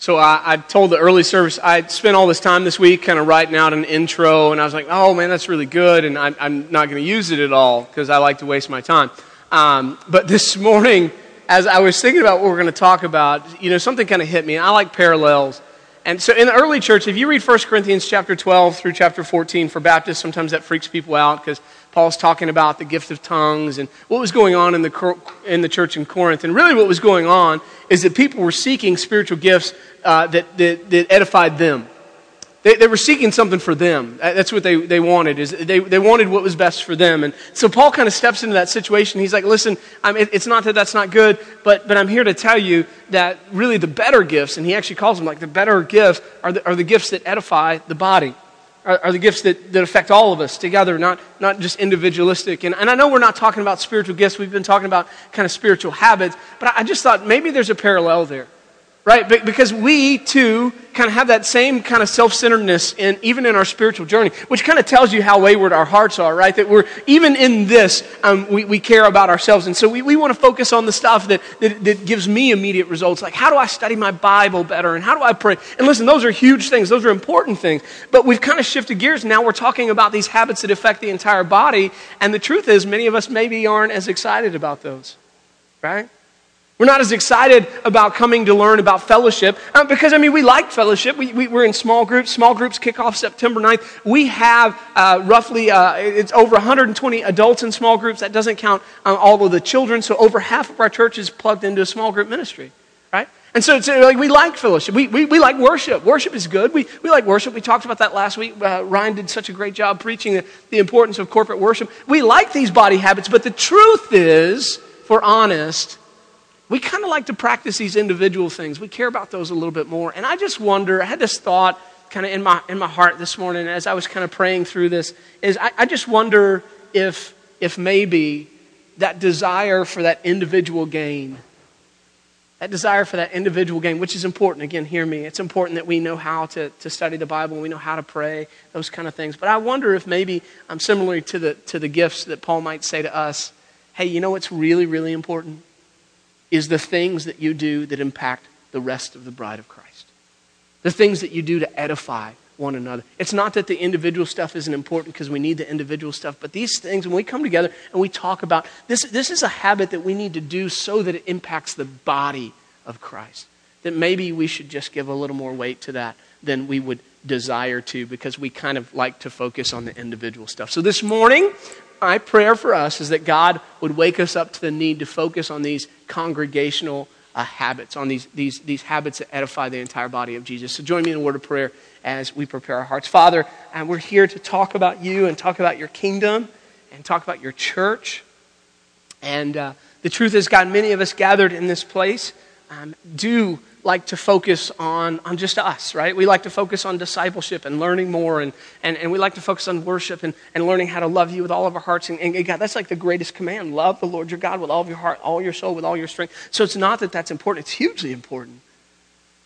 So I, I, told the early service, I spent all this time this week kind of writing out an intro, and I was like, oh man, that's really good, and I, am not going to use it at all because I like to waste my time. Um, but this morning, as I was thinking about what we're going to talk about, you know, something kind of hit me. I like parallels. And so in the early church, if you read 1 Corinthians chapter 12 through chapter 14 for Baptists, sometimes that freaks people out because Paul's talking about the gift of tongues and what was going on in the, in the church in Corinth. And really what was going on is that people were seeking spiritual gifts uh, that, that, that edified them. They, they were seeking something for them. That's what they, they wanted, is they, they wanted what was best for them. And so Paul kind of steps into that situation. He's like, listen, I'm, it's not that that's not good, but, but I'm here to tell you that really the better gifts, and he actually calls them like the better gifts, are the, are the gifts that edify the body. Are, are the gifts that, that affect all of us together, not, not just individualistic. And, and I know we're not talking about spiritual gifts. We've been talking about kind of spiritual habits, but I just thought maybe there's a parallel there right? Because we too kind of have that same kind of self centeredness in, even in our spiritual journey, which kind of tells you how wayward our hearts are, right? That we're, even in this, um, we, we care about ourselves. And so we, we want to focus on the stuff that, that, that gives me immediate results, like how do I study my Bible better and how do I pray? And listen, those are huge things, those are important things. But we've kind of shifted gears. Now we're talking about these habits that affect the entire body. And the truth is, many of us maybe aren't as excited about those, right? We're not as excited about coming to learn about fellowship uh, because, I mean, we like fellowship. We, we, are in small groups. Small groups kick off September 9th. We have uh, roughly, uh, it's over 120 adults in small groups. That doesn't count uh, all of the children. So over half of our church is plugged into a small group ministry, right? And so it's uh, like we like fellowship. We, we, we like worship. Worship is good. We, we like worship. We talked about that last week. Uh, Ryan did such a great job preaching the, the importance of corporate worship. We like these body habits, but the truth is, if we're honest, we kind of like to practice these individual things. We care about those a little bit more. And I just wonder, I had this thought kind of in my, in my heart this morning as I was kind of praying through this, is I, I just wonder if, if maybe that desire for that individual gain, that desire for that individual gain, which is important. Again, hear me. It's important that we know how to, to study the Bible, we know how to pray, those kind of things. But I wonder if maybe I'm um, similar to the, to the gifts that Paul might say to us hey, you know what's really, really important? Is the things that you do that impact the rest of the bride of Christ. The things that you do to edify one another. It's not that the individual stuff isn't important because we need the individual stuff, but these things, when we come together and we talk about this, this is a habit that we need to do so that it impacts the body of Christ. That maybe we should just give a little more weight to that than we would desire to because we kind of like to focus on the individual stuff. So this morning, my prayer for us is that God would wake us up to the need to focus on these congregational uh, habits, on these, these, these habits that edify the entire body of Jesus. So join me in a word of prayer as we prepare our hearts. Father, and we're here to talk about you and talk about your kingdom and talk about your church. And uh, the truth is, God, many of us gathered in this place um, do like to focus on, on just us, right? We like to focus on discipleship and learning more, and, and, and we like to focus on worship and, and learning how to love you with all of our hearts. And, and God, that's like the greatest command love the Lord your God with all of your heart, all your soul, with all your strength. So it's not that that's important, it's hugely important.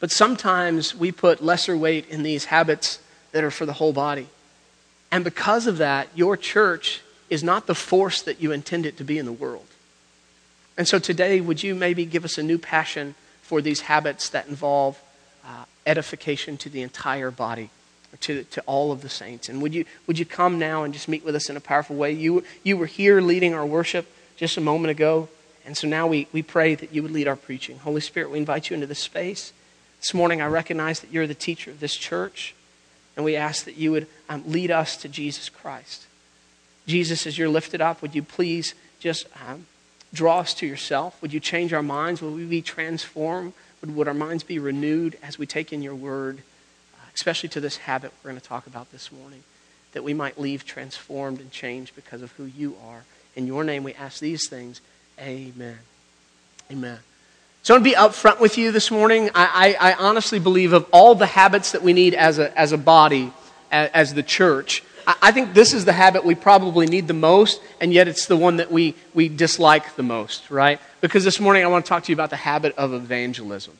But sometimes we put lesser weight in these habits that are for the whole body. And because of that, your church is not the force that you intend it to be in the world. And so today, would you maybe give us a new passion? For these habits that involve uh, edification to the entire body, to, to all of the saints. And would you, would you come now and just meet with us in a powerful way? You, you were here leading our worship just a moment ago, and so now we, we pray that you would lead our preaching. Holy Spirit, we invite you into this space. This morning, I recognize that you're the teacher of this church, and we ask that you would um, lead us to Jesus Christ. Jesus, as you're lifted up, would you please just um, draw us to yourself? Would you change our minds? Would we be transformed? Would, would our minds be renewed as we take in your word, uh, especially to this habit we're going to talk about this morning, that we might leave transformed and changed because of who you are? In your name, we ask these things. Amen. Amen. So I want to be upfront with you this morning. I, I, I honestly believe of all the habits that we need as a, as a body, as, as the church, I think this is the habit we probably need the most, and yet it's the one that we, we dislike the most, right? Because this morning I want to talk to you about the habit of evangelism.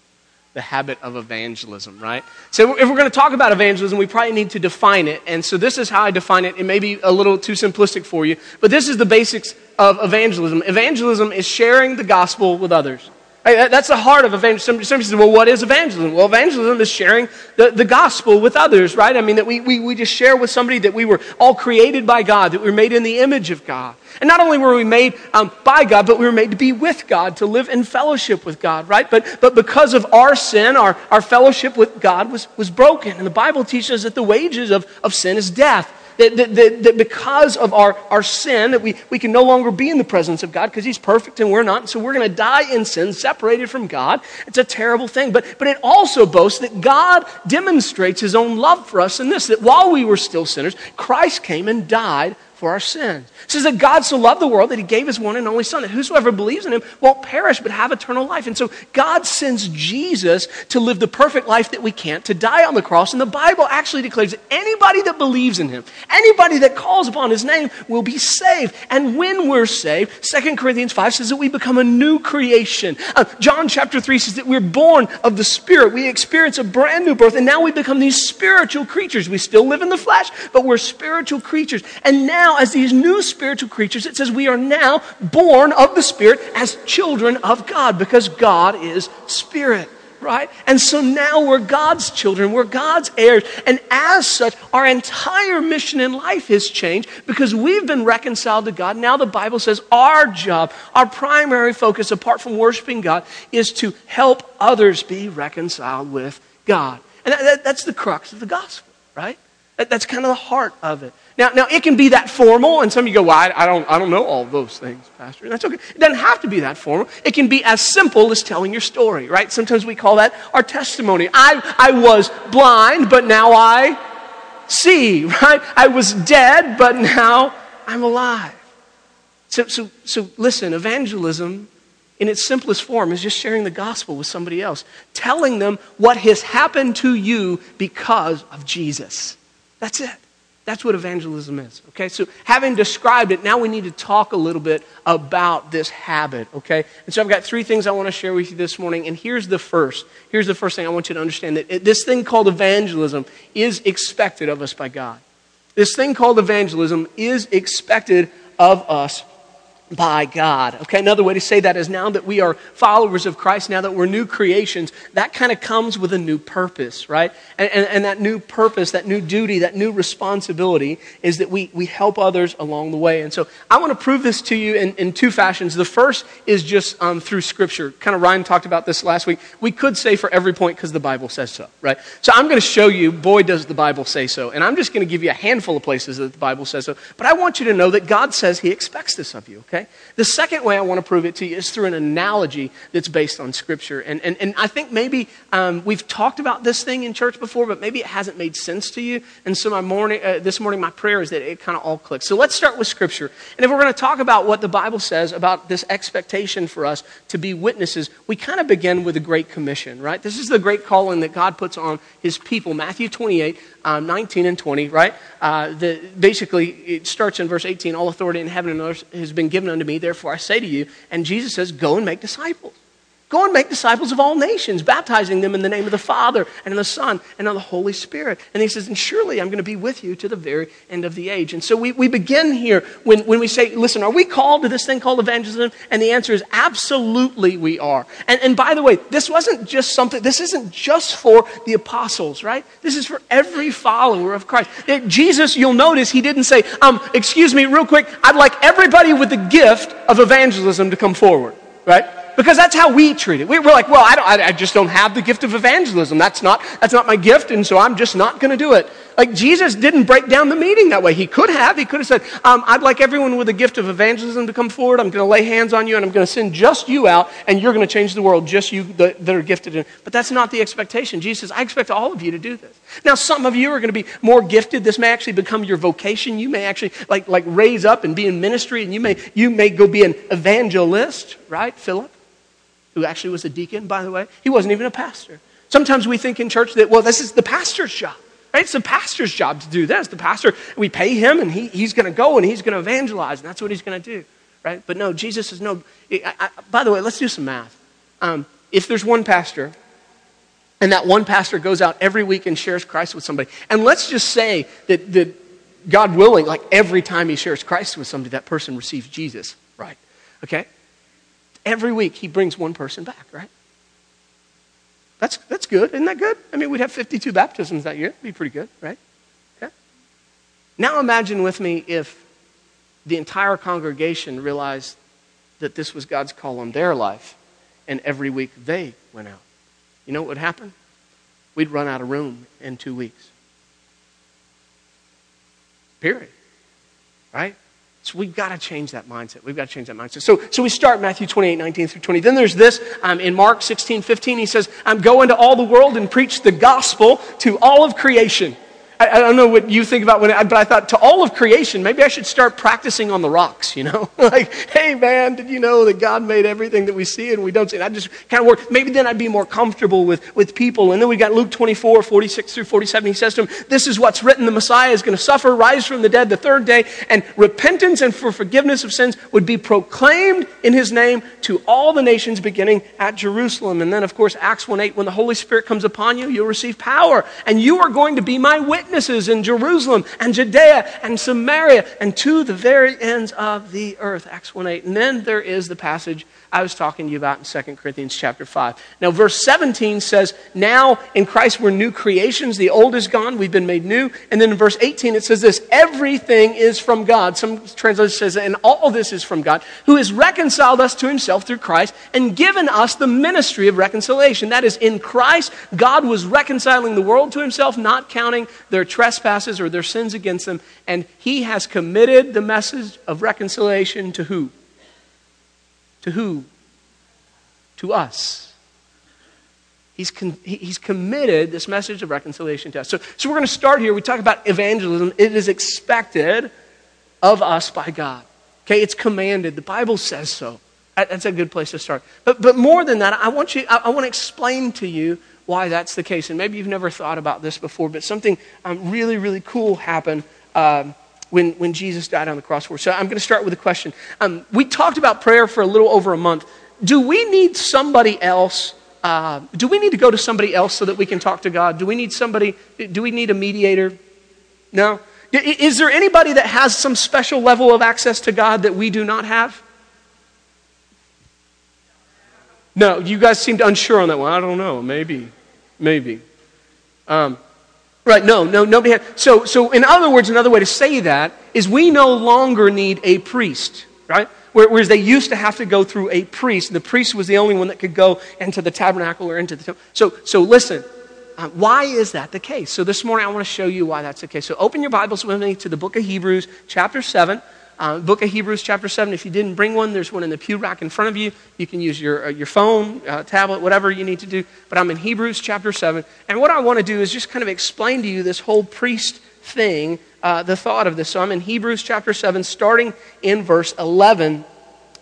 The habit of evangelism, right? So, if we're going to talk about evangelism, we probably need to define it. And so, this is how I define it. It may be a little too simplistic for you, but this is the basics of evangelism. Evangelism is sharing the gospel with others. That's the heart of evangelism. Somebody says, well, what is evangelism? Well, evangelism is sharing the, the gospel with others, right? I mean, that we, we, we just share with somebody that we were all created by God, that we were made in the image of God. And not only were we made um, by God, but we were made to be with God, to live in fellowship with God, right? But, but because of our sin, our, our fellowship with God was, was broken. And the Bible teaches us that the wages of, of sin is death. That, that, that, that, because of our, our sin, that we, we can no longer be in the presence of God because He's perfect and we're not. And so we're going to die in sin, separated from God. It's a terrible thing. But, but it also boasts that God demonstrates His own love for us in this, that while we were still sinners, Christ came and died for our sins. It says that God so loved the world that he gave his one and only Son, that whosoever believes in him won't perish but have eternal life. And so God sends Jesus to live the perfect life that we can't, to die on the cross. And the Bible actually declares that anybody that believes in him, anybody that calls upon his name, will be saved. And when we're saved, 2 Corinthians 5 says that we become a new creation. Uh, John chapter 3 says that we're born of the Spirit. We experience a brand new birth, and now we become these spiritual creatures. We still live in the flesh, but we're spiritual creatures. And now as these new spiritual creatures, it says we are now born of the Spirit as children of God because God is Spirit right? And so now we're God's children, we're God's heirs. And as such, our entire mission in life has changed because we've been reconciled to God. Now the Bible says our job, our primary focus, apart from worshiping God, is to help others be reconciled with God. And that, that, that's the crux of the gospel, right? That, that's kind of the heart of it. Now, now, it can be that formal, and some of you go, well, I, I, don't, I don't know all those things, Pastor. And that's okay. It doesn't have to be that formal. It can be as simple as telling your story, right? Sometimes we call that our testimony. I, I was blind, but now I see, right? I was dead, but now I'm alive. So, so, so listen, evangelism in its simplest form is just sharing the gospel with somebody else, telling them what has happened to you because of Jesus. That's it. That's what evangelism is. Okay, so having described it, now we need to talk a little bit about this habit. Okay, and so I've got three things I want to share with you this morning, and here's the first. Here's the first thing I want you to understand that this thing called evangelism is expected of us by God. This thing called evangelism is expected of us by God. Okay, another way to say that is now that we are followers of Christ, now that we're new creations, that kind of comes with a new purpose, right? And, and, and, that new purpose, that new duty, that new responsibility is that we, we help others along the way. And so I want to prove this to you in, in two fashions. The first is just um, through Scripture. Kind of Ryan talked about this last week. We could say for every point because the Bible says so, right? So I'm going to show you, boy, does the Bible say so. And I'm just going to give you a handful of places that the Bible says so. But I want you to know that God says He expects this of you, okay? The second way I want to prove it to you is through an analogy that's based on Scripture. And, and, and I think maybe um, we've talked about this thing in church before, but maybe it hasn't made sense to you. And so my morning, uh, this morning, my prayer is that it kind of all clicks. So let's start with Scripture. And if we're going to talk about what the Bible says about this expectation for us to be witnesses, we kind of begin with the Great Commission, right? This is the great calling that God puts on his people. Matthew 28, um, 19 and 20, right? Uh, the, basically, it starts in verse 18 All authority in heaven and earth has been given unto me, therefore I say to you. And Jesus says, Go and make disciples. Go and make disciples of all nations, baptizing them in the name of the Father and of the Son and of the Holy Spirit. And he says, And surely I'm going to be with you to the very end of the age. And so we, we begin here when, when we say, Listen, are we called to this thing called evangelism? And the answer is absolutely we are. And, and by the way, this wasn't just something, this isn't just for the apostles, right? This is for every follower of Christ. Jesus, you'll notice, he didn't say, um, Excuse me, real quick, I'd like everybody with the gift of evangelism to come forward, right? Because that's how we treat it. We're like, well, I, don't, I, just don't have the gift of evangelism. That's not, that's not my gift, and so I'm just not going to do it. Like, Jesus didn't break down the meeting that way. He could have. He could have said, um, I'd like everyone with a gift of evangelism to come forward. I'm going to lay hands on you, and I'm going to send just you out, and you're going to change the world, just you that, that are gifted. In. But that's not the expectation. Jesus says, I expect all of you to do this. Now, some of you are going to be more gifted. This may actually become your vocation. You may actually, like, like raise up and be in ministry, and you may, you may go be an evangelist, right, Philip? Who actually was a deacon, by the way. He wasn't even a pastor. Sometimes we think in church that, well, this is the pastor's job. Right? It's the pastor's job to do this. The pastor, we pay him and he, he's going to go and he's going to evangelize and that's what he's going to do. Right? But no, Jesus says, no. I, I, by the way, let's do some math. Um, if there's one pastor and that one pastor goes out every week and shares Christ with somebody, and let's just say that, that God willing, like every time he shares Christ with somebody, that person receives Jesus, right? Okay? Every week he brings one person back, right? That's, that's good. Isn't that good? I mean, we'd have 52 baptisms that year. It'd be pretty good, right? Now imagine with me if the entire congregation realized that this was God's call on their life, and every week they went out. You know what would happen? We'd run out of room in two weeks. Period. Right? So we've got to change that mindset. We've got to change that mindset. So, so we start Matthew 28, 19 through 20. Then there's this um, in Mark 16, 15. He says, I'm going to all the world and preach the gospel to all of creation. I, I, don't know what you think about when, I, but I thought to all of creation, maybe I should start practicing on the rocks, you know? like, hey man, did you know that God made everything that we see and we don't see? And I just kind of work. Maybe then I'd be more comfortable with, with people. And then we got Luke 24, 46 through 47. He says to him, This is what's written. The Messiah is going to suffer, rise from the dead the third day, and repentance and for forgiveness of sins would be proclaimed in his name to all the nations beginning at Jerusalem. And then, of course, Acts 1 8, when the Holy Spirit comes upon you, you'll receive power, and you are going to be my witness witnesses in Jerusalem and Judea and Samaria and to the very ends of the earth. Acts 1 8. And then there is the passage I was talking to you about in 2 Corinthians chapter 5. Now, verse 17 says, Now in Christ we're new creations. The old is gone. We've been made new. And then in verse 18 it says this Everything is from God. Some translation says, And all this is from God, who has reconciled us to himself through Christ and given us the ministry of reconciliation. That is, in Christ, God was reconciling the world to himself, not counting their trespasses or their sins against them. And he has committed the message of reconciliation to who? To who? To us. He's, con- he's committed this message of reconciliation to us. So, so we're going to start here. We talk about evangelism. It is expected of us by God. Okay, it's commanded. The Bible says so. That's a good place to start. But, but more than that, I want, you, I, I want to explain to you why that's the case. And maybe you've never thought about this before, but something um, really, really cool happened um, when, when Jesus died on the cross for. So I'm going to start with a question. Um, we talked about prayer for a little over a month. Do we need somebody else? Uh, do we need to go to somebody else so that we can talk to God? Do we need somebody? Do we need a mediator? No. Is there anybody that has some special level of access to God that we do not have? No, you guys seemed unsure on that one. I don't know. Maybe. Maybe. Um, Right, no, no, nobody had. So, so, in other words, another way to say that is we no longer need a priest, right? Whereas they used to have to go through a priest, and the priest was the only one that could go into the tabernacle or into the temple. So, so listen, uh, why is that the case? So this morning I want to show you why that's the case. So open your Bibles with me to the book of Hebrews, chapter 7 uh, book of Hebrews, chapter 7. If you didn't bring one, there's one in the pew rack in front of you. You can use your, uh, your phone, uh, tablet, whatever you need to do. But I'm in Hebrews, chapter 7. And what I want to do is just kind of explain to you this whole priest thing, uh, the thought of this. So I'm in Hebrews, chapter 7, starting in verse 11.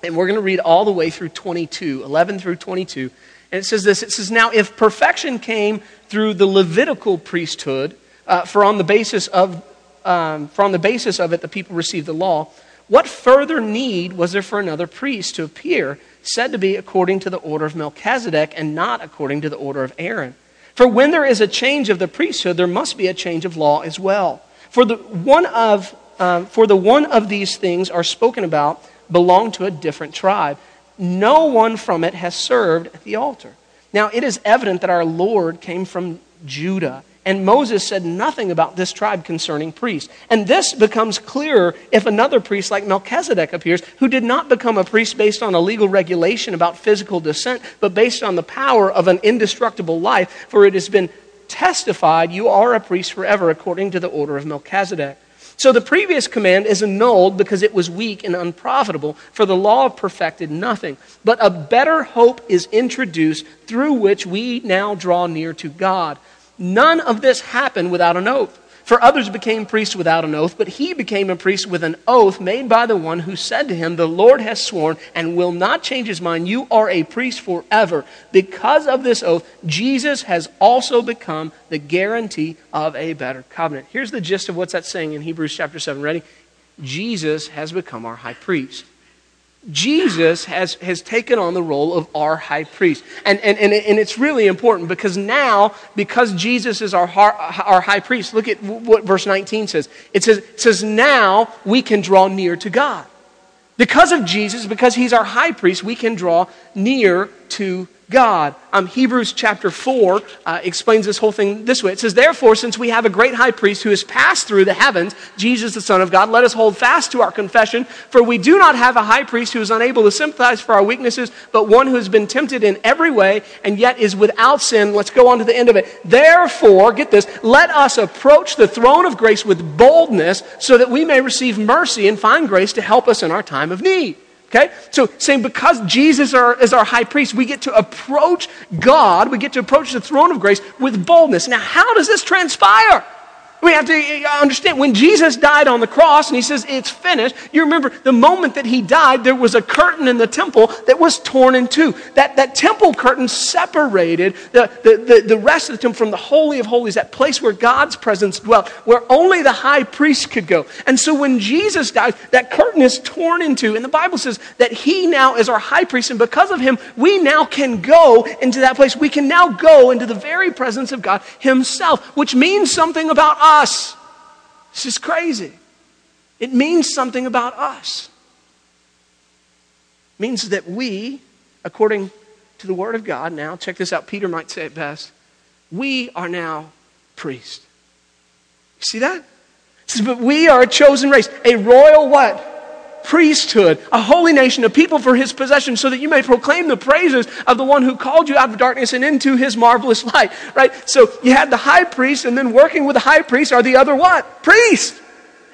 And we're going to read all the way through 22, 11 through 22. And it says this It says, Now, if perfection came through the Levitical priesthood, uh, for on the basis of um, for on the basis of it the people received the law, what further need was there for another priest to appear, said to be according to the order of Melchizedek and not according to the order of Aaron? For when there is a change of the priesthood, there must be a change of law as well. For the one of, um, for the one of these things are spoken about belong to a different tribe. No one from it has served at the altar. Now it is evident that our Lord came from Judah and Moses said nothing about this tribe concerning priests. And this becomes clearer if another priest like Melchizedek appears, who did not become a priest based on a legal regulation about physical descent, but based on the power of an indestructible life, for it has been testified, You are a priest forever, according to the order of Melchizedek. So the previous command is annulled because it was weak and unprofitable, for the law perfected nothing. But a better hope is introduced through which we now draw near to God. None of this happened without an oath. For others became priests without an oath, but he became a priest with an oath made by the one who said to him, The Lord has sworn and will not change his mind. You are a priest forever. Because of this oath, Jesus has also become the guarantee of a better covenant. Here's the gist of what's that saying in Hebrews chapter 7. Ready? Jesus has become our high priest. Jesus has, has taken on the role of our high priest. And, and, and, and it's really important because now, because Jesus is our, our high priest, look at what verse 19 says. It says, it says, now we can draw near to God. Because of Jesus, because he's our high priest, we can draw near to God. Um, Hebrews chapter 4 uh, explains this whole thing this way. It says, Therefore, since we have a great high priest who has passed through the heavens, Jesus, the Son of God, let us hold fast to our confession. For we do not have a high priest who is unable to sympathize for our weaknesses, but one who has been tempted in every way and yet is without sin. Let's go on to the end of it. Therefore, get this, let us approach the throne of grace with boldness so that we may receive mercy and find grace to help us in our time of need. Okay? So saying because Jesus are, is our high priest, we get to approach God, we get to approach the throne of grace with boldness. Now, how does this transpire? We have to uh, understand when Jesus died on the cross and he says, It's finished. You remember the moment that he died, there was a curtain in the temple that was torn in two. That, that temple curtain separated the, the, the, the rest of the temple from the Holy of Holies, that place where God's presence dwelt, where only the high priest could go. And so when Jesus died, that curtain is torn in two. And the Bible says that he now is our high priest. And because of him, we now can go into that place. We can now go into the very presence of God himself, which means something about us us. This is crazy. It means something about us. It means that we, according to the Word of God, now, check this out, Peter might say it best. We are now priests. You see that? It says, but we are a chosen race, a royal what? Priesthood, a holy nation, a people for his possession, so that you may proclaim the praises of the one who called you out of darkness and into his marvelous light. Right? So you had the high priest, and then working with the high priest are the other what? Priests.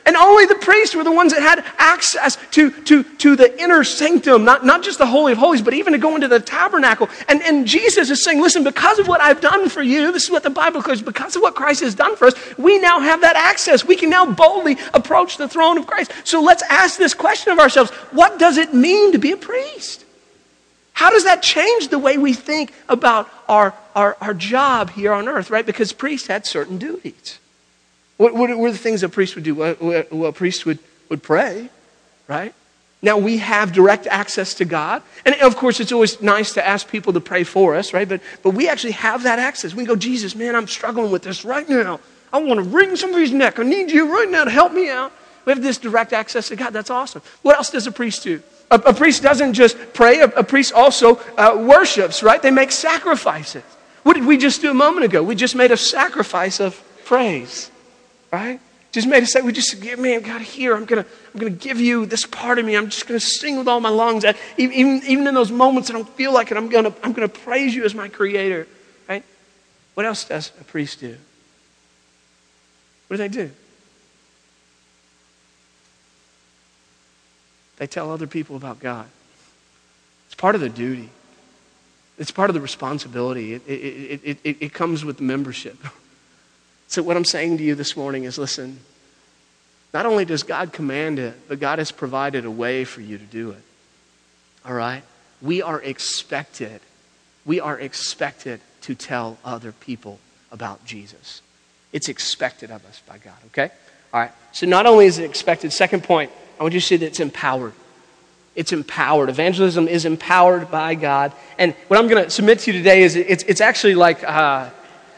And only the priests were the ones that had access to, to, to the inner sanctum, not, not just the Holy of Holies, but even to go into the tabernacle. And, and Jesus is saying, listen, because of what I've done for you, this is what the Bible says, because of what Christ has done for us, we now have that access. We can now boldly approach the throne of Christ. So let's ask this question of ourselves what does it mean to be a priest? How does that change the way we think about our, our, our job here on earth, right? Because priests had certain duties. What, what were the things a priest would do? Well, a priest would, would pray, right? Now we have direct access to God. And of course, it's always nice to ask people to pray for us, right? But, but we actually have that access. We go, Jesus, man, I'm struggling with this right now. I want to wring somebody's neck. I need you right now to help me out. We have this direct access to God. That's awesome. What else does a priest do? A, a priest doesn't just pray, a, a priest also uh, worships, right? They make sacrifices. What did we just do a moment ago? We just made a sacrifice of praise right? Just made us say, we just give me, God, here, I'm going to I'm gonna give you this part of me. I'm just going to sing with all my lungs. Even, even in those moments I don't feel like it, I'm going to I'm to praise you as my creator, right? What else does a priest do? What do they do? They tell other people about God. It's part of the duty. It's part of the responsibility. It, it, it, it, it comes with membership. So, what I'm saying to you this morning is listen, not only does God command it, but God has provided a way for you to do it. All right? We are expected, we are expected to tell other people about Jesus. It's expected of us by God, okay? All right. So, not only is it expected, second point, I want you to see that it's empowered. It's empowered. Evangelism is empowered by God. And what I'm going to submit to you today is it's, it's actually like. Uh,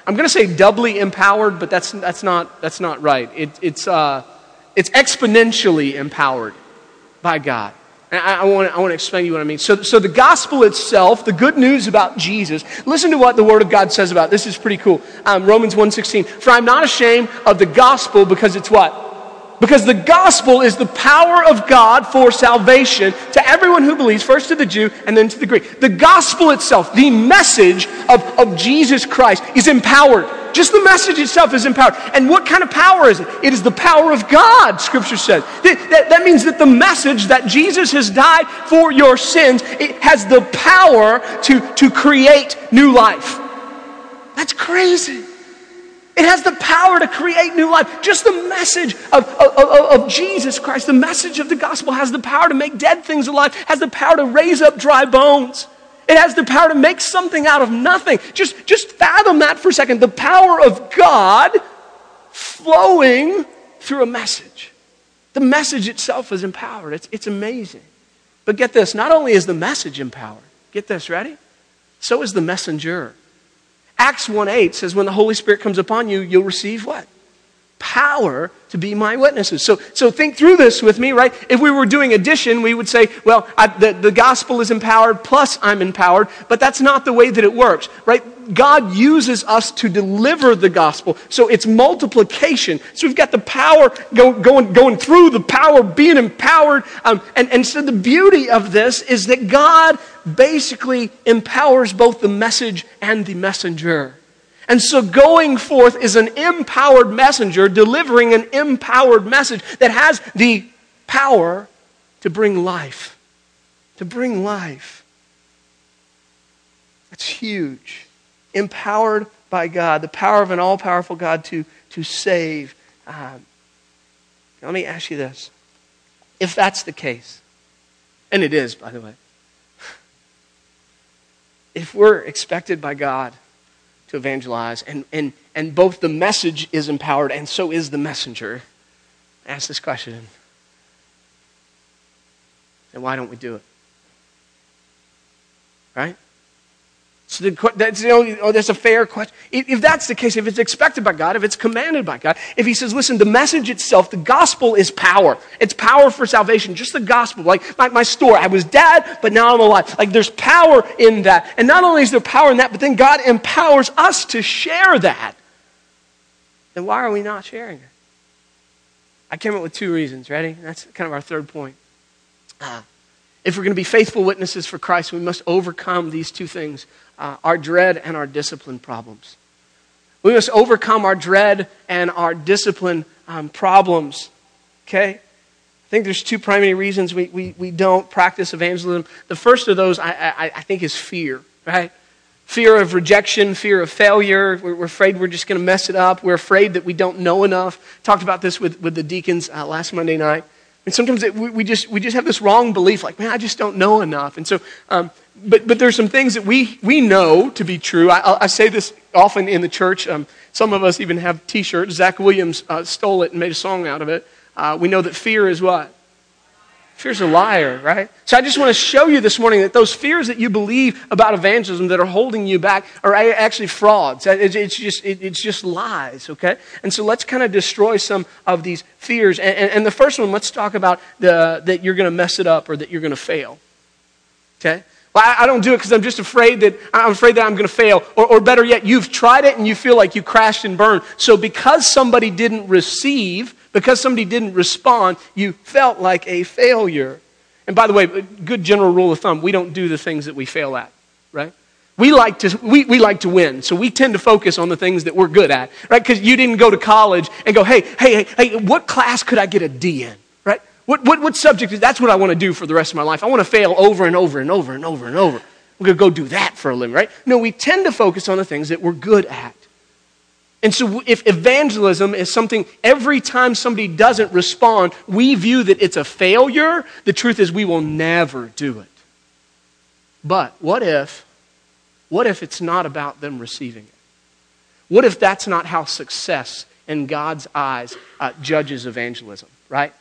I'm going to say doubly empowered, but that's, that's, not, that's not right. It, it's, uh, it's exponentially empowered by God. And I, I, want, I want to explain to you what I mean. So, so the gospel itself, the good news about Jesus, listen to what the Word of God says about it. This is pretty cool. Um, Romans 1.16, For I'm not ashamed of the gospel because it's what? Because the gospel is the power of God for salvation to everyone who believes, first to the Jew and then to the Greek. The gospel itself, the message of, of Jesus Christ, is empowered. Just the message itself is empowered. And what kind of power is it? It is the power of God, Scripture says. That, that, that means that the message that Jesus has died for your sins, it has the power to, to create new life. That's crazy. It has the power to create new life. Just the message of, of, of, Jesus Christ, the message of the gospel has the power to make dead things alive, has the power to raise up dry bones. It has the power to make something out of nothing. Just, just fathom that for a second. The power of God flowing through a message. The message itself is empowered. It's, it's amazing. But get this not only is the message empowered, get this, ready? So is the messenger. Acts 1 8 says, when the Holy Spirit comes upon you, you'll receive what? power to be my witnesses. So, so think through this with me, right? If we were doing addition, we would say, well, I, the, the gospel is empowered plus I'm empowered, but that's not the way that it works, right? God uses us to deliver the gospel. So it's multiplication. So we've got the power go, going, going through, the power being empowered. Um, and, and so the beauty of this is that God basically empowers both the message and the messenger. And so going forth is an empowered messenger delivering an empowered message that has the power to bring life. To bring life. That's huge. Empowered by God, the power of an all powerful God to, to save. Um, let me ask you this. If that's the case, and it is, by the way, if we're expected by God to evangelize, and, and, and both the message is empowered and so is the messenger. Ask this question. Then why don't we do it? Right? So the, that's, you know, oh, that's a fair question. If, if that's the case, if it's expected by God, if it's commanded by God, if He says, listen, the message itself, the gospel is power. It's power for salvation, just the gospel. Like my, my story, I was dead, but now I'm alive. Like there's power in that. And not only is there power in that, but then God empowers us to share that. Then why are we not sharing it? I came up with two reasons. Ready? That's kind of our third point. Uh, if we're going to be faithful witnesses for Christ, we must overcome these two things uh, our dread and our discipline problems. We must overcome our dread and our discipline um, problems. Okay? I think there's two primary reasons we, we, we don't practice evangelism. The first of those, I, I, I think, is fear, right? Fear of rejection, fear of failure. We're, we're afraid we're just going to mess it up. We're afraid that we don't know enough. Talked about this with, with the deacons uh, last Monday night. And sometimes it, we, we, just, we just have this wrong belief, like, man, I just don't know enough. And so um, but, but there's some things that we, we know to be true. I, I say this often in the church. Um, some of us even have t shirts. Zach Williams uh, stole it and made a song out of it. Uh, we know that fear is what? Fear's a liar, right? So I just want to show you this morning that those fears that you believe about evangelism that are holding you back are actually frauds. Uh, it's just, it's just lies, okay? And so let's kind of destroy some of these fears. And, the first one, let's talk about the, that you're going to mess it up or that you're going to fail, okay? Well, I, don't do it because I'm just afraid that I'm afraid that I'm going to fail. Or, or better yet, you've tried it and you feel like you crashed and burned. So because somebody didn't receive, because somebody didn't respond, you felt like a failure. And by the way, good general rule of thumb, we don't do the things that we fail at, right? We like to, we, we like to win, so we tend to focus on the things that we're good at, right? Because you didn't go to college and go, hey, hey, hey, hey, what class could I get a D in? Right? What, what, what subject is that's what I want to do for the rest of my life? I want to fail over and over and over and over and over. We're going to go do that for a living, right? No, we tend to focus on the things that we're good at. And so, if evangelism is something, every time somebody doesn't respond, we view that it's a failure, the truth is we will never do it. But what if, what if it's not about them receiving it? What if that's not how success in God's eyes uh, judges evangelism, right?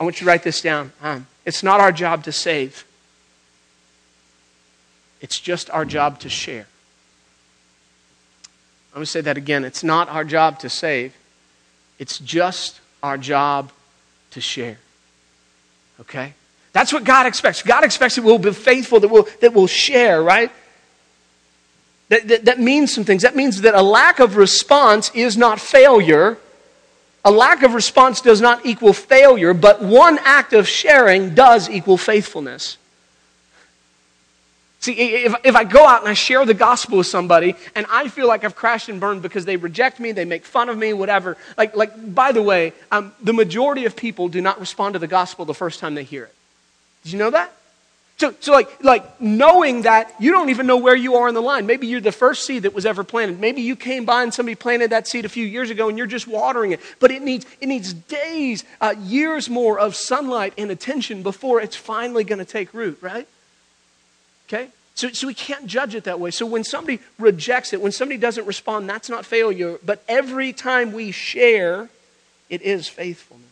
I want you to write this down. Um, it's not our job to save, it's just our job to share. I'm going to say that again. It's not our job to save, it's just our job to share. Okay? That's what God expects. God expects that we'll be faithful, that we'll, that we'll share, right? That, that, that means some things. That means that a lack of response is not failure, a lack of response does not equal failure, but one act of sharing does equal faithfulness. See, if, if I go out and I share the gospel with somebody and I feel like I've crashed and burned because they reject me, they make fun of me, whatever, like, like by the way, um, the majority of people do not respond to the gospel the first time they hear it. Did you know that? So, so like, like knowing that you don't even know where you are in the line. Maybe you're the first seed that was ever planted. Maybe you came by and somebody planted that seed a few years ago and you're just watering it. But it needs, it needs days, uh, years more of sunlight and attention before it's finally going to take root, right? Okay? So, so we can't judge it that way. So when somebody rejects it, when somebody doesn't respond, that's not failure. But every time we share, it is faithfulness.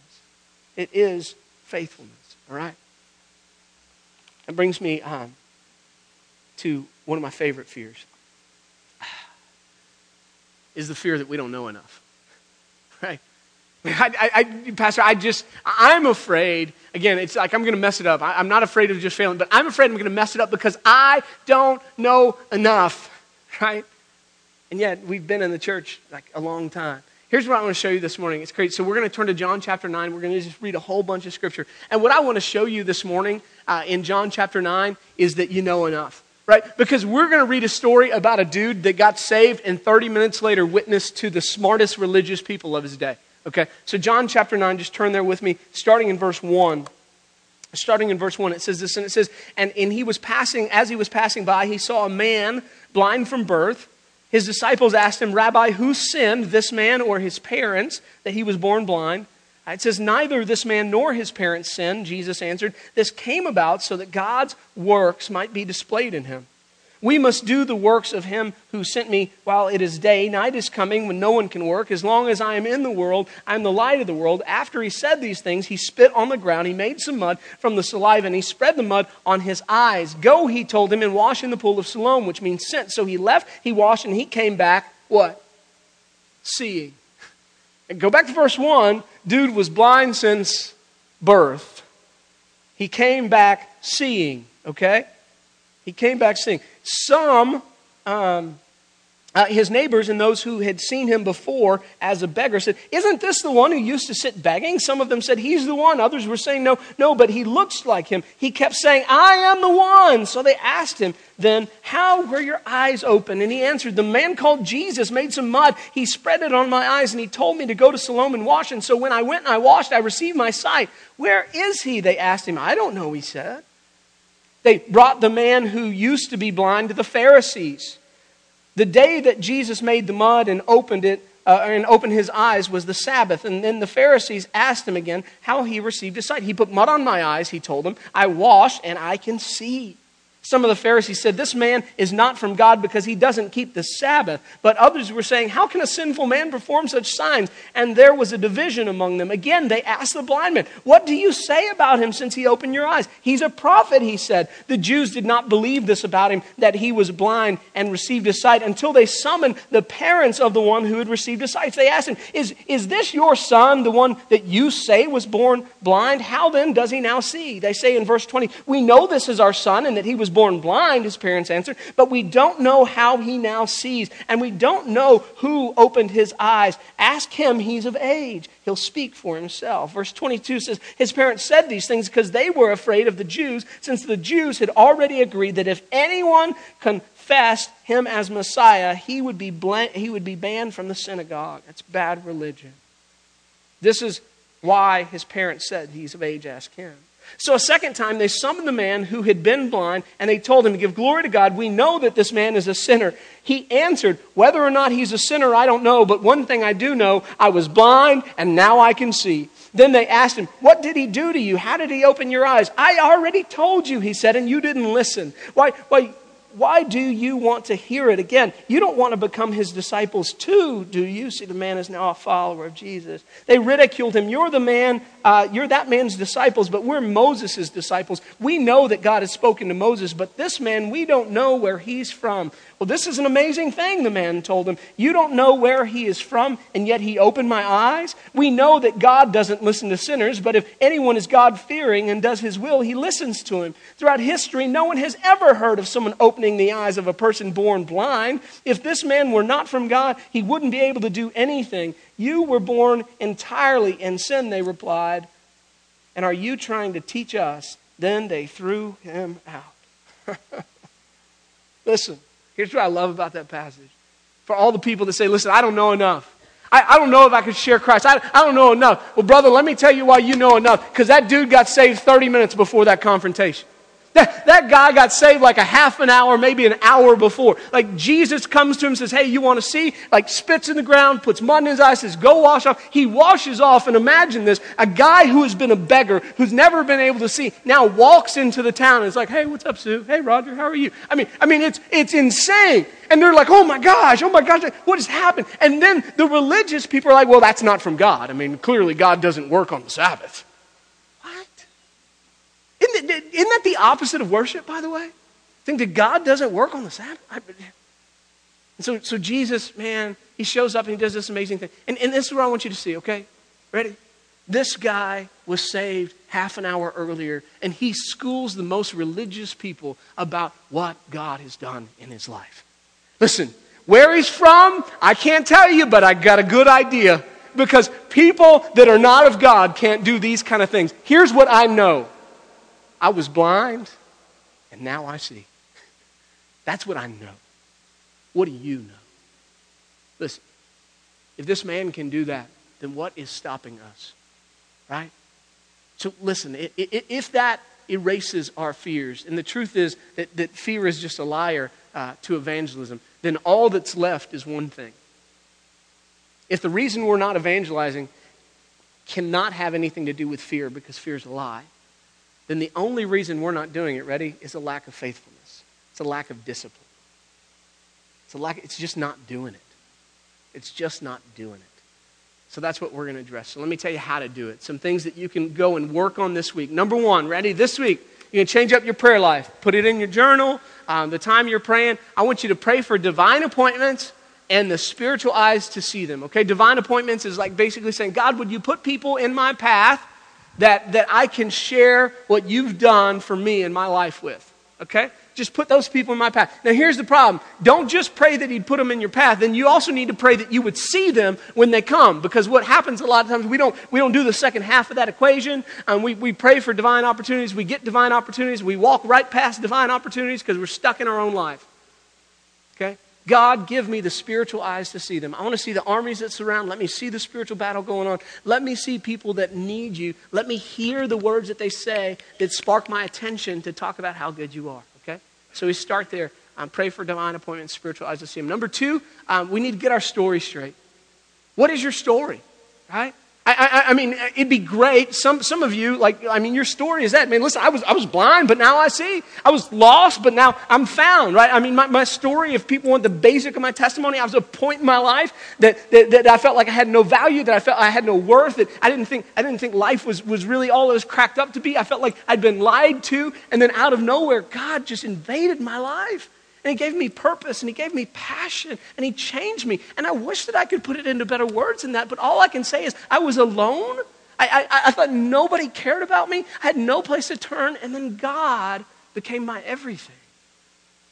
It is faithfulness, all right? That brings me um, to one of my favorite fears is the fear that we don't know enough. Right? I, I, Pastor, I just, I'm afraid, again, it's like I'm going to mess it up. I, I'm not afraid of just failing, but I'm afraid I'm going to mess it up because I don't know enough, right? And yet, we've been in the church like a long time. Here's what I want to show you this morning. It's great. So, we're going to turn to John chapter 9. We're going to just read a whole bunch of scripture. And what I want to show you this morning uh, in John chapter 9 is that you know enough, right? Because we're going to read a story about a dude that got saved and 30 minutes later witnessed to the smartest religious people of his day. Okay, so John chapter 9, just turn there with me, starting in verse 1. Starting in verse 1, it says this, and it says, and, and he was passing, as he was passing by, he saw a man blind from birth. His disciples asked him, Rabbi, who sinned, this man or his parents, that he was born blind? Uh, it says, Neither this man nor his parents sinned. Jesus answered, This came about so that God's works might be displayed in him. We must do the works of him who sent me while it is day. Night is coming when no one can work. As long as I am in the world, I am the light of the world. After he said these things, he spit on the ground. He made some mud from the saliva and he spread the mud on his eyes. Go, he told him, and wash in the pool of Siloam, which means sent. So he left, he washed, and he came back, what? Seeing. And go back to verse 1. Dude was blind since birth. He came back seeing, okay? He came back seeing. Some, um, uh, his neighbors and those who had seen him before as a beggar said, Isn't this the one who used to sit begging? Some of them said, He's the one. Others were saying, No, no, but he looks like him. He kept saying, I am the one. So they asked him, Then, how were your eyes open? And he answered, The man called Jesus made some mud. He spread it on my eyes, and he told me to go to Siloam and wash. And so when I went and I washed, I received my sight. Where is he? They asked him. I don't know, he said. They brought the man who used to be blind to the Pharisees. The day that Jesus made the mud and opened it, uh, and opened his eyes was the Sabbath. And then the Pharisees asked him again how he received his sight. He put mud on my eyes, he told them. I washed and I can see. Some of the Pharisees said, This man is not from God because he doesn't keep the Sabbath. But others were saying, How can a sinful man perform such signs? And there was a division among them. Again, they asked the blind man, What do you say about him since he opened your eyes? He's a prophet, he said. The Jews did not believe this about him, that he was blind and received his sight, until they summoned the parents of the one who had received his sight. They asked him, Is, is this your son, the one that you say was born blind? How then does he now see? They say in verse 20, We know this is our son and that he was born blind, his parents answered, but we don't know how he now sees, and we don't know who opened his eyes. Ask him, he's of age. He'll speak for himself. Verse 22 says, His parents said these things because they were afraid of the Jews, since the Jews had already agreed that if anyone confessed him as Messiah, he would be, he would be banned from the synagogue. That's bad religion. This is why his parents said he's of age, ask him. So, a second time, they summoned the man who had been blind, and they told him to give glory to God. We know that this man is a sinner. He answered, Whether or not he's a sinner, I don't know, but one thing I do know I was blind, and now I can see. Then they asked him, What did he do to you? How did he open your eyes? I already told you, he said, and you didn't listen. Why, why, why do you want to hear it again? You don't want to become his disciples too, do you? See, the man is now a follower of Jesus. They ridiculed him. You're the man, uh, you're that man's disciples, but we're Moses' disciples. We know that God has spoken to Moses, but this man, we don't know where he's from. Well, this is an amazing thing, the man told him. You don't know where he is from, and yet he opened my eyes. We know that God doesn't listen to sinners, but if anyone is God fearing and does his will, he listens to him. Throughout history, no one has ever heard of someone opening the eyes of a person born blind. If this man were not from God, he wouldn't be able to do anything. You were born entirely in sin, they replied. And are you trying to teach us? Then they threw him out. Listen. Here's what I love about that passage. For all the people that say, listen, I don't know enough. I, I don't know if I could share Christ. I, I don't know enough. Well, brother, let me tell you why you know enough. Because that dude got saved 30 minutes before that confrontation. That, that guy got saved like a half an hour, maybe an hour before. Like Jesus comes to him and says, Hey, you want to see? Like spits in the ground, puts mud in his eyes, says, Go wash off. He washes off. And imagine this a guy who has been a beggar, who's never been able to see, now walks into the town and is like, Hey, what's up, Sue? Hey, Roger, how are you? I mean, I mean, it's, it's insane. And they're like, Oh my gosh, oh my gosh, what has happened? And then the religious people are like, Well, that's not from God. I mean, clearly God doesn't work on the Sabbath. Isn't, isn't that the opposite of worship, by the way? Think that God doesn't work on the Sabbath? And so, so Jesus, man, he shows up and he does this amazing thing. And, and this is what I want you to see, okay? Ready? This guy was saved half an hour earlier, and he schools the most religious people about what God has done in his life. Listen, where he's from, I can't tell you, but I got a good idea. Because people that are not of God can't do these kind of things. Here's what I know I was blind, and now I see. That's what I know. What do you know? Listen, if this man can do that, then what is stopping us? Right? So listen, if that erases our fears, and the truth is that, that fear is just a liar uh, to evangelism, then all that's left is one thing. If the reason we're not evangelizing cannot have anything to do with fear because fear is a lie, then the only reason we're not doing it, ready, is a lack of faithfulness. It's a lack of discipline. It's, a lack, it's just not doing it. It's just not doing it. So that's what we're going to address. So let me tell you how to do it. Some things that you can go and work on this week. Number one, ready? This week, you can change up your prayer life. Put it in your journal. Um, the time you're praying, I want you to pray for divine appointments and the spiritual eyes to see them. Okay? Divine appointments is like basically saying, God, would you put people in my path that, that I can share what you've done for me in my life with? Okay? Just put those people in my path. Now, here's the problem. Don't just pray that He'd put them in your path. Then you also need to pray that you would see them when they come. Because what happens a lot of times, we don't, we don't do the second half of that equation. Um, we, we pray for divine opportunities. We get divine opportunities. We walk right past divine opportunities because we're stuck in our own life. Okay? God, give me the spiritual eyes to see them. I want to see the armies that surround. Let me see the spiritual battle going on. Let me see people that need you. Let me hear the words that they say that spark my attention to talk about how good you are. Okay? So we start there. Um, pray for divine appointments, spiritual eyes to see them. Number two, um, we need to get our story straight. What is your story? Right? I, I, I, mean, it'd be great. Some, some of you, like, I mean, your story is that. I mean, listen, I was, I was blind, but now I see. I was lost, but now I'm found, right? I mean, my, my story, if people want the basic of my testimony, I was a point in my life that, that, that I felt like I had no value, that I felt I had no worth, that I didn't think, I didn't think life was, was really all it was cracked up to be. I felt like I'd been lied to, and then out of nowhere, God just invaded my life. And he gave me purpose and he gave me passion and he changed me. And I wish that I could put it into better words than that, but all I can say is I was alone. I, I, I thought nobody cared about me. I had no place to turn. And then God became my everything.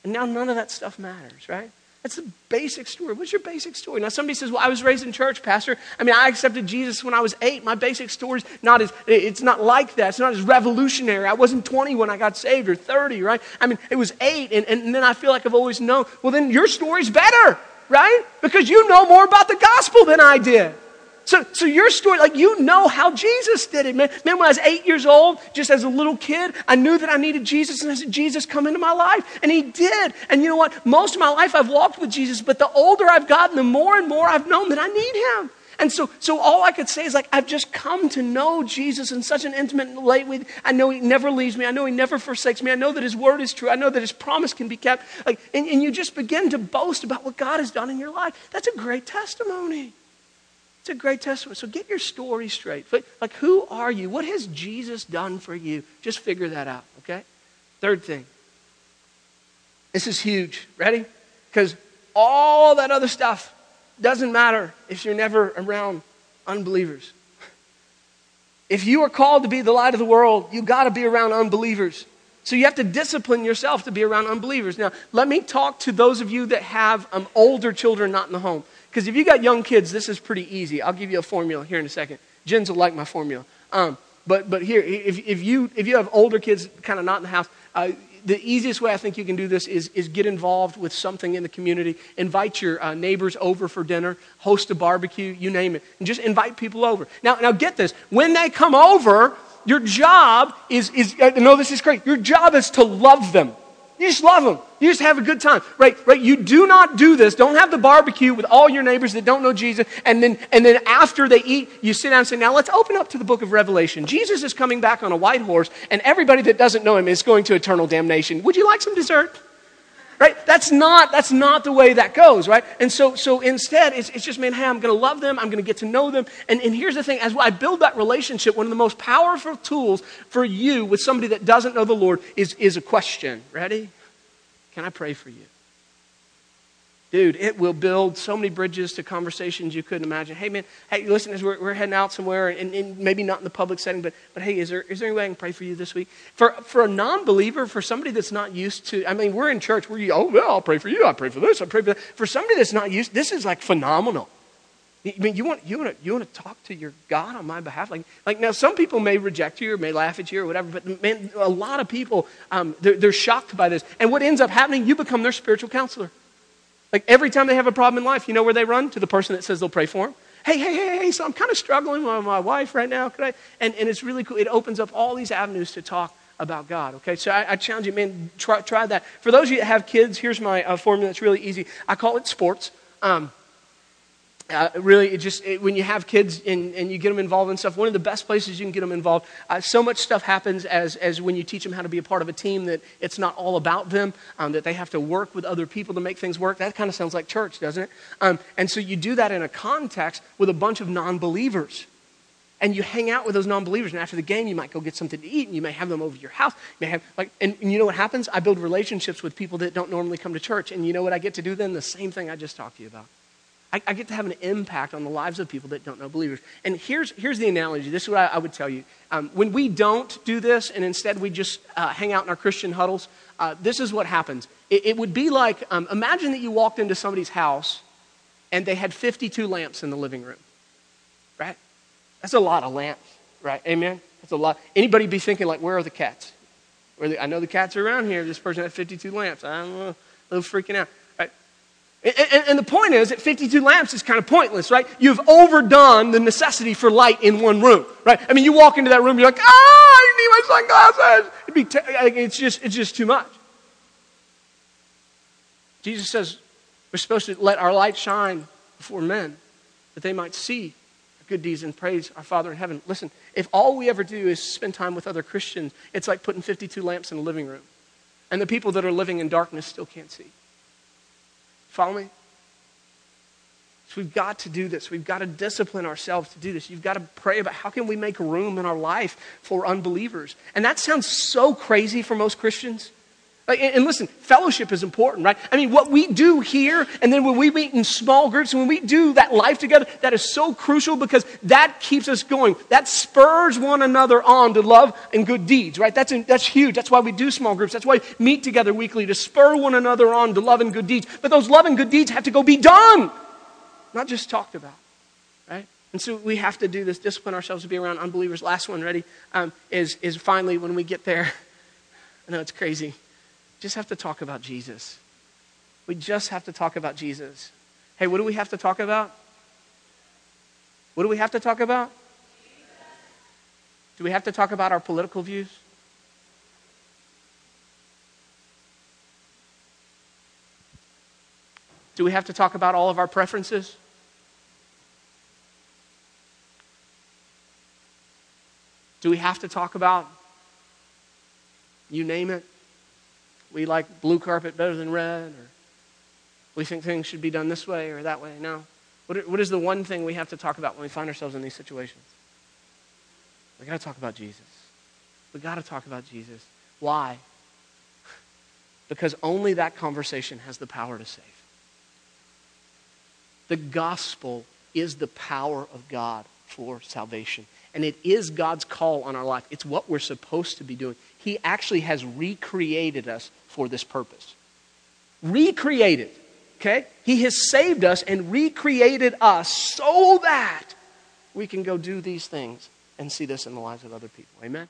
And now none of that stuff matters, right? That's the basic story. What's your basic story? Now, somebody says, Well, I was raised in church, Pastor. I mean, I accepted Jesus when I was eight. My basic story's not as, it's not like that. It's not as revolutionary. I wasn't 20 when I got saved or 30, right? I mean, it was eight, and, and then I feel like I've always known. Well, then your story's better, right? Because you know more about the gospel than I did. So, so your story, like you know how Jesus did it, man. Man, when I was eight years old, just as a little kid, I knew that I needed Jesus, and I said, Jesus, come into my life. And he did. And you know what? Most of my life I've walked with Jesus, but the older I've gotten, the more and more I've known that I need him. And so, so all I could say is like, I've just come to know Jesus in such an intimate way. With, I know he never leaves me. I know he never forsakes me. I know that his word is true. I know that his promise can be kept. Like, and, and you just begin to boast about what God has done in your life. That's a great testimony. It's a great testimony. So get your story straight. Like, who are you? What has Jesus done for you? Just figure that out, okay? Third thing. This is huge. Ready? Because all that other stuff doesn't matter if you're never around unbelievers. If you are called to be the light of the world, you got to be around unbelievers. So you have to discipline yourself to be around unbelievers. Now, let me talk to those of you that have um, older children not in the home. Because if you got young kids, this is pretty easy. I'll give you a formula here in a second. Jens will like my formula. Um, but, but here, if, if, you, if you have older kids kind of not in the house, uh, the easiest way I think you can do this is, is get involved with something in the community. Invite your uh, neighbors over for dinner, host a barbecue, you name it, and just invite people over. Now, now get this. When they come over, your job is, is I know this is great, your job is to love them. You just love them. You just have a good time. Right, right. You do not do this. Don't have the barbecue with all your neighbors that don't know Jesus. And then, and then after they eat, you sit down and say, now let's open up to the book of Revelation. Jesus is coming back on a white horse, and everybody that doesn't know him is going to eternal damnation. Would you like some dessert? Right? That's not, that's not the way that goes, right? And so, so instead, it's, it's just, man, hey, I'm going to love them. I'm going to get to know them. And, and here's the thing as I build that relationship, one of the most powerful tools for you with somebody that doesn't know the Lord is, is a question. Ready? Can I pray for you? Dude, it will build so many bridges to conversations you couldn't imagine. Hey, man, hey, listen, as we're, we're heading out somewhere, and, and, maybe not in the public setting, but, but hey, is there, is there any way I can pray for you this week? For, for a non believer, for somebody that's not used to, I mean, we're in church, we're, oh, well, I'll pray for you, I'll pray for this, I'll pray for that. For somebody that's not used, this is like phenomenal. I mean, you want, you, want to, you want to talk to your God on my behalf? Like, like now, some people may reject you or may laugh at you or whatever, but man, a lot of people, um, they're, they're shocked by this. And what ends up happening, you become their spiritual counselor. Like every time they have a problem in life, you know where they run? To the person that says they'll pray for them. Hey, hey, hey, hey, so I'm kind of struggling with my wife right now. Could I? And, and it's really cool. It opens up all these avenues to talk about God, okay? So I, I challenge you, man, try, try, that. For those of you that have kids, here's my uh, formula that's really easy. I call it sports. Um, uh, really, it just it, when you have kids and, and you get them involved in stuff, one of the best places you can get them involved. Uh, so much stuff happens as, as when you teach them how to be a part of a team that it's not all about them, um, that they have to work with other people to make things work. That kind of sounds like church, doesn't it? Um, and so you do that in a context with a bunch of non believers. And you hang out with those non believers. And after the game, you might go get something to eat and you may have them over your house. You may have, like, and, and you know what happens? I build relationships with people that don't normally come to church. And you know what I get to do then? The same thing I just talked to you about. I, I, get to have an impact on the lives of people that don't know believers. And here's, here's the analogy. This is what I, I would tell you. Um, when we don't do this and instead we just uh, hang out in our Christian huddles, uh, this is what happens. It, it would be like um, imagine that you walked into somebody's house and they had 52 lamps in the living room, right? That's a lot of lamps, right? Amen? That's a lot. Anybody be thinking, like, where are the cats? Where the, I know the cats are around here. This person had 52 lamps. I'm a little freaking out. And, and, the point is that 52 lamps is kind of pointless, right? You've overdone the necessity for light in one room, right? I mean, you walk into that room, you're like, ah, I need my sunglasses. It'd be it's, just, it's just too much. Jesus says we're supposed to let our light shine before men that they might see our good deeds and praise our Father in heaven. Listen, if all we ever do is spend time with other Christians, it's like putting 52 lamps in a living room. And the people that are living in darkness still can't see. Follow me? So we've got to do this. We've got to discipline ourselves to do this. You've got to pray about how can we make room in our life for unbelievers. And that sounds so crazy for most Christians. And listen, fellowship is important, right? I mean, what we do here, and then when we meet in small groups, when we do that life together, that is so crucial because that keeps us going. That spurs one another on to love and good deeds, right? That's, that's huge. That's why we do small groups. That's why we meet together weekly to spur one another on to love and good deeds. But those love and good deeds have to go be done, not just talked about, right? And so we have to do this, discipline ourselves to be around unbelievers. Last one, ready? Um, is, is finally when we get there. I know it's crazy just have to talk about Jesus. We just have to talk about Jesus. Hey, what do we have to talk about? What do we have to talk about? Do we have to talk about our political views? Do we have to talk about all of our preferences? Do we have to talk about, you name it? We like blue carpet better than red, or we think things should be done this way or that way. No. What, what is the one thing we have to talk about when we find ourselves in these situations? We got to talk about Jesus. We got to talk about Jesus. Why? Because only that conversation has the power to save. The gospel is the power of God for salvation. And it is God's call on our life. It's what we're supposed to be doing. He actually has recreated us for this purpose. Recreated. Okay? He has saved us and recreated us so that we can go do these things and see this in the lives of other people. Amen?